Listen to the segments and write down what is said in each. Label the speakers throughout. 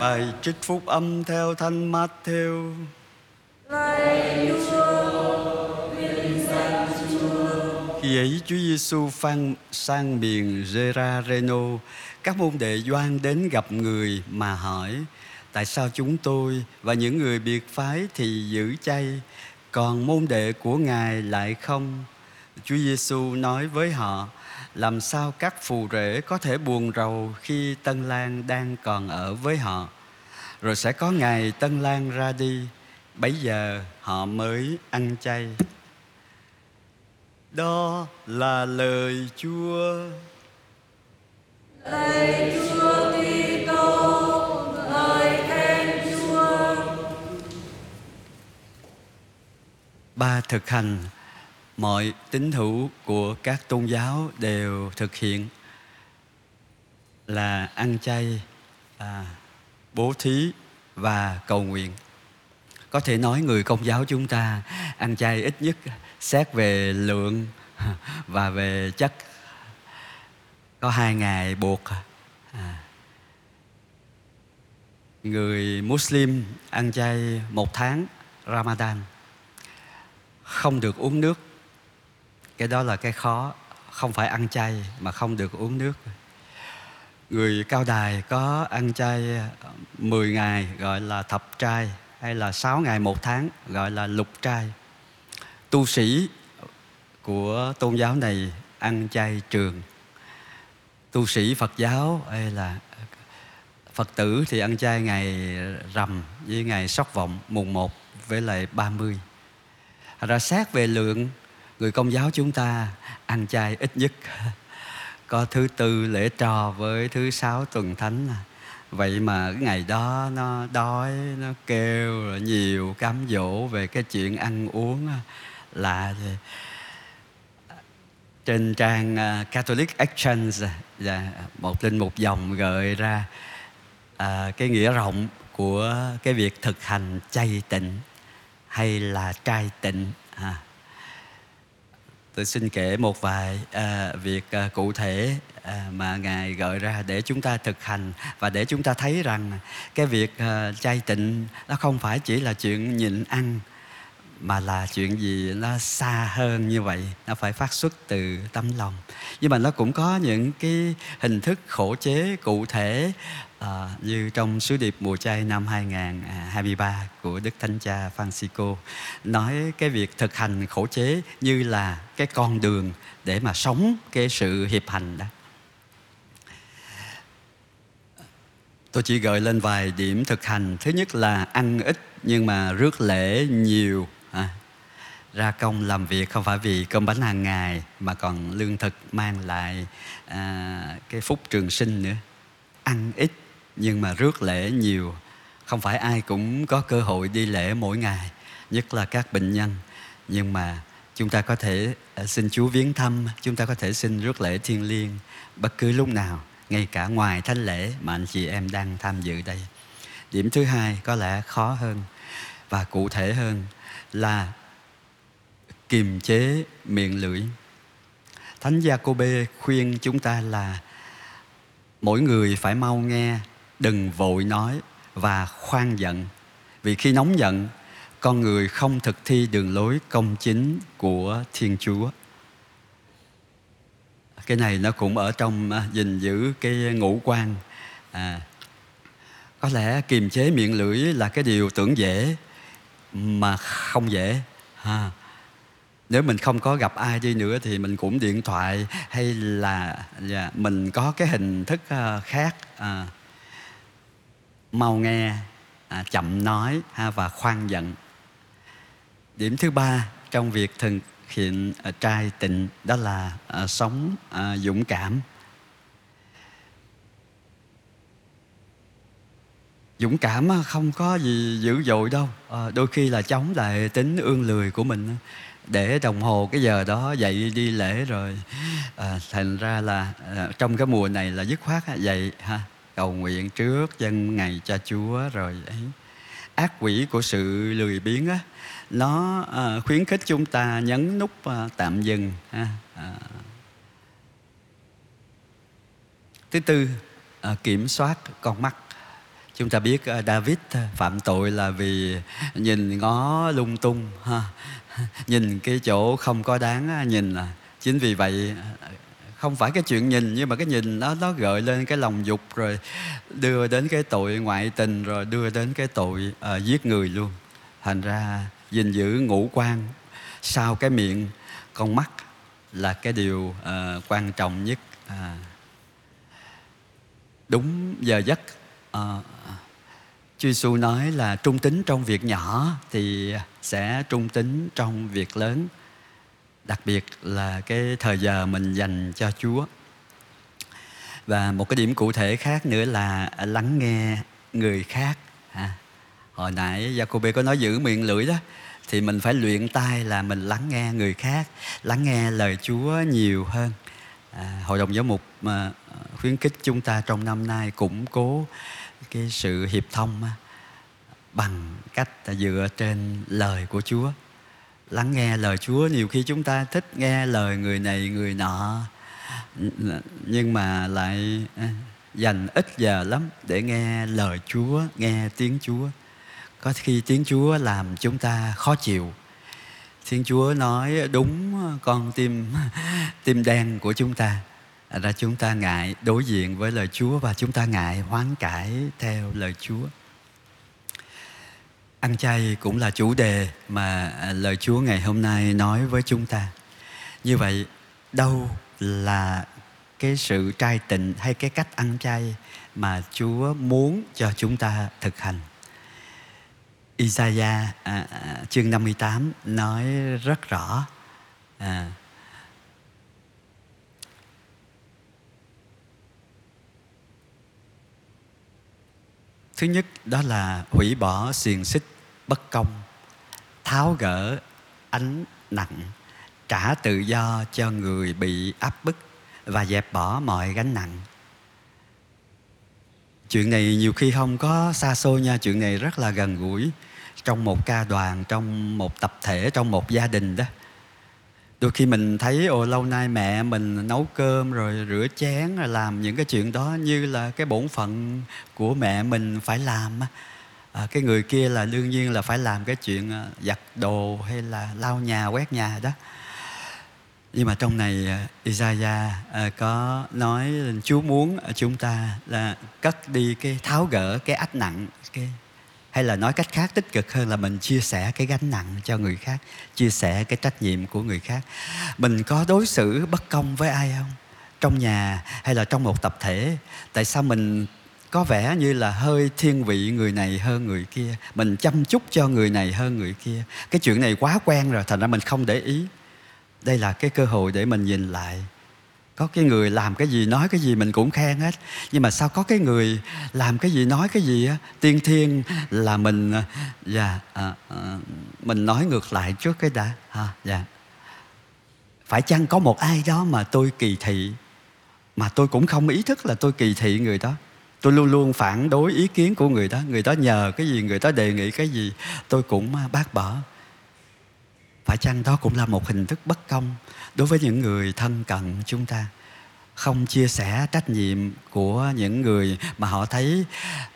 Speaker 1: Bài trích phúc âm theo Thánh Matthew. Khi ấy Chúa Giêsu phang sang miền Gerareno, các môn đệ Doan đến gặp người mà hỏi: Tại sao chúng tôi và những người biệt phái thì giữ chay, còn môn đệ của Ngài lại không? Chúa Giêsu nói với họ: Làm sao các phù rể có thể buồn rầu khi Tân Lang đang còn ở với họ? Rồi sẽ có ngày Tân Lang ra đi, bấy giờ họ mới ăn chay. Đó là lời Chúa.
Speaker 2: Lạy Chúa Kitô, lời khen Chúa.
Speaker 1: Ba thực hành mọi tín hữu của các tôn giáo đều thực hiện là ăn chay, à, bố thí và cầu nguyện. Có thể nói người công giáo chúng ta ăn chay ít nhất xét về lượng và về chất có hai ngày buộc à. người Muslim ăn chay một tháng Ramadan không được uống nước cái đó là cái khó. Không phải ăn chay mà không được uống nước. Người cao đài có ăn chay 10 ngày gọi là thập trai hay là 6 ngày một tháng gọi là lục trai. Tu sĩ của tôn giáo này ăn chay trường. Tu sĩ Phật giáo hay là Phật tử thì ăn chay ngày rằm với ngày sóc vọng mùng 1 với lại 30 ra xét về lượng người công giáo chúng ta ăn chay ít nhất. Có thứ tư lễ trò với thứ sáu tuần thánh à. vậy mà cái ngày đó nó đói nó kêu rồi nhiều cám dỗ về cái chuyện ăn uống là trên trang à, Catholic Actions là một linh mục dòng gợi ra à, cái nghĩa rộng của cái việc thực hành chay tịnh hay là trai tịnh à tôi xin kể một vài à, việc à, cụ thể à, mà ngài gợi ra để chúng ta thực hành và để chúng ta thấy rằng cái việc à, chay tịnh nó không phải chỉ là chuyện nhịn ăn mà là chuyện gì nó xa hơn như vậy nó phải phát xuất từ tấm lòng. Nhưng mà nó cũng có những cái hình thức khổ chế cụ thể à, như trong sứ điệp mùa chay năm 2023 của Đức Thánh Cha Francisco nói cái việc thực hành khổ chế như là cái con đường để mà sống cái sự hiệp hành đó. Tôi chỉ gợi lên vài điểm thực hành. Thứ nhất là ăn ít nhưng mà rước lễ nhiều à, ra công làm việc không phải vì cơm bánh hàng ngày mà còn lương thực mang lại à, cái phúc trường sinh nữa. Ăn ít nhưng mà rước lễ nhiều. Không phải ai cũng có cơ hội đi lễ mỗi ngày nhất là các bệnh nhân. Nhưng mà chúng ta có thể à, xin Chúa viếng thăm chúng ta có thể xin rước lễ thiên liêng bất cứ lúc nào ngay cả ngoài thánh lễ mà anh chị em đang tham dự đây. Điểm thứ hai có lẽ khó hơn và cụ thể hơn là kiềm chế miệng lưỡi. Thánh gia cô bê khuyên chúng ta là mỗi người phải mau nghe đừng vội nói và khoan giận. Vì khi nóng giận con người không thực thi đường lối công chính của thiên chúa. Cái này nó cũng ở trong à, gìn giữ cái ngũ quan. À, có lẽ kiềm chế miệng lưỡi là cái điều tưởng dễ mà không dễ ha. Nếu mình không có gặp ai đi nữa thì mình cũng điện thoại hay là, yeah, mình có cái hình thức uh, khác uh, mau nghe uh, chậm nói ha, và khoan giận. Điểm thứ ba trong việc thực hiện uh, trai tịnh đó là uh, sống uh, dũng cảm. Dũng cảm không có gì dữ dội đâu. À, đôi khi là chống lại tính ương lười của mình để đồng hồ cái giờ đó dậy đi lễ rồi à, thành ra là à, trong cái mùa này là dứt khoát dậy ha cầu nguyện trước dân ngày cha chúa rồi ấy. Ác quỷ của sự lười biếng á nó à, khuyến khích chúng ta nhấn nút à, tạm dừng ha à. thứ tư à, kiểm soát con mắt chúng ta biết ờ, David ờ, phạm tội là vì nhìn ngó lung tung ha. Nhìn cái chỗ không có đáng nhìn là chính vì vậy ờ, không phải cái chuyện nhìn nhưng mà cái nhìn nó nó gợi lên cái lòng dục rồi đưa đến cái tội ngoại tình rồi đưa đến cái tội uh, giết người luôn. Thành ra gìn giữ ngũ quan sau cái miệng con mắt là cái điều uh, quan trọng nhất à. đúng giờ giấc à, Chúa Giêsu nói là trung tính trong việc nhỏ thì sẽ trung tính trong việc lớn. Đặc biệt là cái thời giờ mình dành cho Chúa. Và một cái điểm cụ thể khác nữa là lắng nghe người khác. À, hồi nãy Jacob có nói giữ miệng lưỡi đó thì mình phải luyện tai là mình lắng nghe người khác lắng nghe lời Chúa nhiều hơn. À, hội đồng giáo mục mà khuyến khích chúng ta trong năm nay củng cố cái sự hiệp thông bằng cách dựa trên lời của Chúa. Lắng nghe lời Chúa, nhiều khi chúng ta thích nghe lời người này, người nọ, nhưng mà lại à, dành ít giờ lắm để nghe lời Chúa, nghe tiếng Chúa. Có khi tiếng Chúa làm chúng ta khó chịu. Thiên Chúa nói, đúng, con tim tim đen của chúng ta ra chúng ta ngại đối diện với lời Chúa và chúng ta ngại hoán cải theo lời Chúa ăn chay cũng là chủ đề mà à, lời Chúa ngày hôm nay nói với chúng ta. Như vậy, đâu là cái sự trai tịnh hay cái cách ăn chay mà Chúa muốn cho chúng ta thực hành? Isaiah à, à chương 58 nói rất rõ à, Thứ nhất đó là hủy bỏ xiềng xích bất công, tháo gỡ ánh nặng, trả tự do cho người bị áp bức và dẹp bỏ mọi gánh nặng. Chuyện này nhiều khi không có xa xôi nha, chuyện này rất là gần gũi trong một ca đoàn, trong một tập thể, trong một gia đình đó đôi khi mình thấy ồ lâu nay mẹ mình nấu cơm rồi rửa chén rồi làm những cái chuyện đó như là cái bổn phận của mẹ mình phải làm à, cái người kia là đương nhiên là phải làm cái chuyện à, giặt đồ hay là lau nhà quét nhà đó. Nhưng mà trong này à, Isaiah à, có nói Chúa muốn chúng ta là cất đi cái tháo gỡ cái ách nặng cái hay là nói cách khác, tích cực hơn là mình chia sẻ cái gánh nặng cho người khác, chia sẻ cái trách nhiệm của người khác. Mình có đối xử bất công với ai không? Trong nhà hay là trong một tập thể? Tại sao mình có vẻ như là hơi thiên vị người này hơn người kia? Mình chăm chút cho người này hơn người kia? Cái chuyện này quá quen rồi, thành ra mình không để ý. Đây là cái cơ hội để mình nhìn lại có cái người làm cái gì nói cái gì mình cũng khen hết. Nhưng mà sao có cái người làm cái gì nói cái gì á? Tiên thiên là mình à, dạ à, à, mình nói ngược lại trước cái đã ha dạ. Phải chăng có một ai đó mà tôi kỳ thị mà tôi cũng không ý thức là tôi kỳ thị người đó? Tôi luôn luôn phản đối ý kiến của người đó. Người đó nhờ cái gì người đó đề nghị cái gì tôi cũng à, bác bỏ phải chăng đó cũng là một hình thức bất công đối với những người thân cận chúng ta? Không chia sẻ trách nhiệm của những người mà họ thấy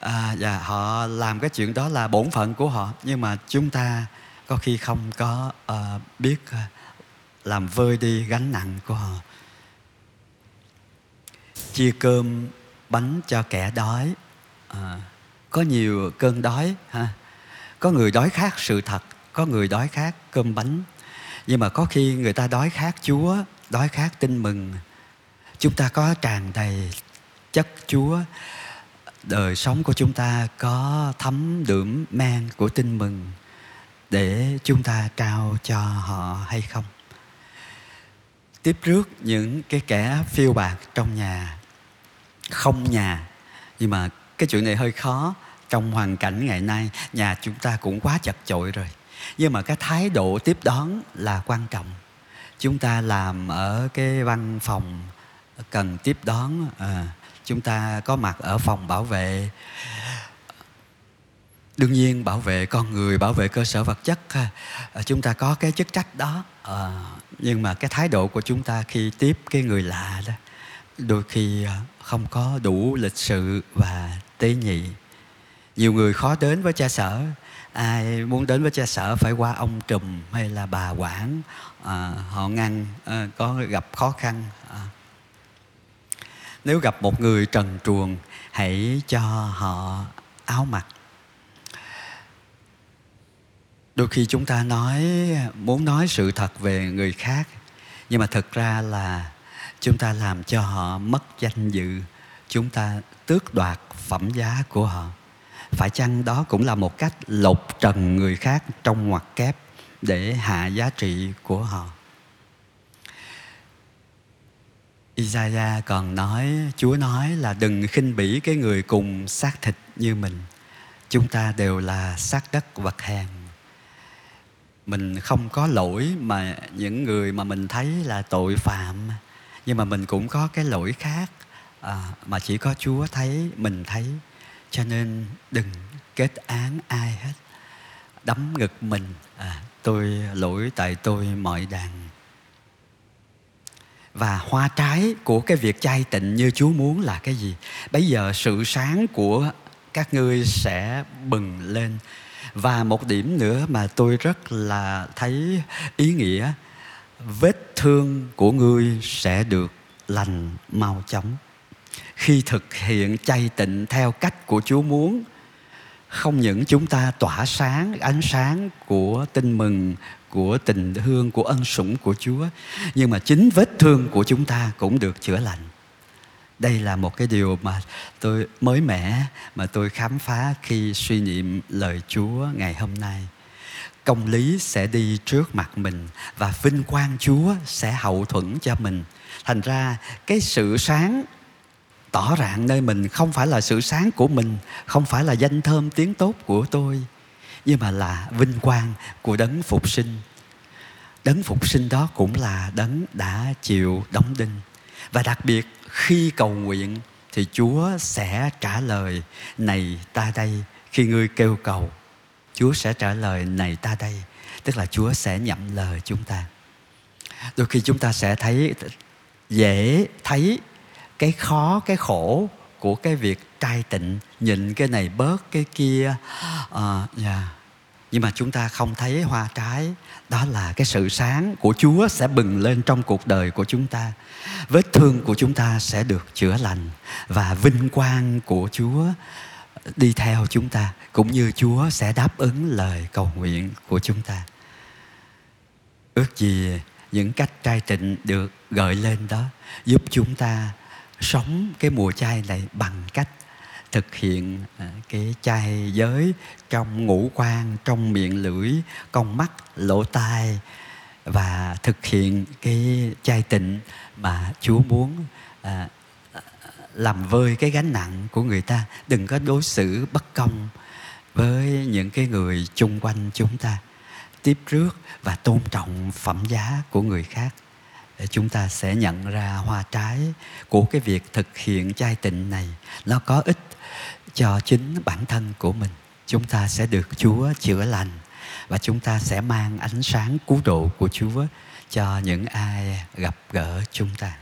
Speaker 1: à, và họ làm cái chuyện đó là bổn phận của họ nhưng mà chúng ta có khi không có à, biết ờ, làm vơi đi gánh nặng của họ. Chia cơm bánh cho kẻ đói. À, có nhiều cơn đói ha? Có người đói khát sự thật có người đói khát cơm bánh. Nhưng mà có khi người ta đói khát chúa, đói khát tin mừng. Chúng ta có tràn đầy chất chúa. Đời sống của chúng ta có thấm đượm men của tin mừng để chúng ta trao cho họ hay không. Tiếp rước những cái kẻ phiêu bạc trong nhà. Không nhà, nhưng mà cái chuyện này hơi khó. Trong hoàn cảnh ngày nay, nhà chúng ta cũng quá chật chội rồi nhưng mà cái thái độ tiếp đón là quan trọng. Chúng ta làm ở cái văn phòng cần tiếp đón à, chúng ta có mặt ở phòng bảo vệ. Đương nhiên bảo vệ con người bảo vệ cơ sở vật chất à, chúng ta có cái chức trách đó à, nhưng mà cái thái độ của chúng ta khi tiếp cái người lạ đó đôi khi à, không có đủ lịch sự và tế nhị nhiều người khó đến với cha sở. Ai muốn đến với cha sở phải qua ông trùm hay là bà quản. À, họ ngăn à, có gặp khó khăn à. nếu gặp một người trần truồng hãy cho họ áo mặc. Đôi khi chúng ta nói muốn nói sự thật về người khác nhưng mà thực ra là chúng ta làm cho họ mất danh dự. Chúng ta tước đoạt phẩm giá của họ phải chăng đó cũng là một cách lột trần người khác trong ngoặc kép để hạ giá trị của họ? Isaiah còn nói Chúa nói là đừng khinh bỉ cái người cùng xác thịt như mình. Chúng ta đều là xác đất vật hèn. Mình không có lỗi mà những người mà mình thấy là tội phạm Nhưng mà mình cũng có cái lỗi khác à, Mà chỉ có Chúa thấy, mình thấy. Cho nên đừng kết án ai hết Đấm ngực mình à, Tôi lỗi tại tôi mọi đàn và hoa trái của cái việc chay tịnh như Chúa muốn là cái gì? Bây giờ sự sáng của các ngươi sẽ bừng lên. Và một điểm nữa mà tôi rất là thấy ý nghĩa, vết thương của ngươi sẽ được lành mau chóng. Khi thực hiện chay tịnh theo cách của Chúa muốn, không những chúng ta tỏa sáng ánh sáng của tin mừng của tình thương của ân sủng của Chúa nhưng mà chính vết thương của chúng ta cũng được chữa lành. Đây là một cái điều mà tôi mới mẻ mà tôi khám phá khi suy niệm lời Chúa ngày hôm nay. Công lý sẽ đi trước mặt mình và vinh quang Chúa sẽ hậu thuẫn cho mình. Thành ra cái sự sáng tỏ rạng nơi mình không phải là sự sáng của mình, không phải là danh thơm tiếng tốt của tôi, nhưng mà là vinh quang của đấng phục sinh. Đấng phục sinh đó cũng là đấng đã chịu đóng đinh. Và đặc biệt, khi cầu nguyện thì chúa sẽ trả lời, này ta đây. Khi ngươi kêu cầu, chúa sẽ trả lời, này ta đây. Tức là chúa sẽ nhậm lời chúng ta. Đôi khi chúng ta sẽ thấy, dễ thấy cái khó cái khổ của cái việc trai tịnh nhịn cái này bớt cái kia. Uh, yeah nhưng mà chúng ta không thấy hoa trái. Đó là cái sự sáng của chúa sẽ bừng lên trong cuộc đời của chúng ta. Vết thương của chúng ta sẽ được chữa lành và vinh quang của chúa đi theo chúng ta cũng như chúa sẽ đáp ứng lời cầu nguyện của chúng ta. Ước gì những cách trai tịnh được gợi lên đó giúp chúng ta sống cái mùa chay này bằng cách thực hiện à, cái chay giới trong ngũ quan trong miệng lưỡi con mắt lỗ tai và thực hiện cái chay tịnh mà Chúa muốn à, làm vơi cái gánh nặng của người ta. Đừng có đối xử bất công với những cái người chung quanh chúng ta. Tiếp trước và tôn trọng phẩm giá của người khác để chúng ta sẽ nhận ra hoa trái của cái việc thực hiện chai tịnh này. Nó có ích cho chính bản thân của mình. Chúng ta sẽ được chúa chữa lành và chúng ta sẽ mang ánh sáng cứu độ của chúa cho những ai gặp gỡ chúng ta.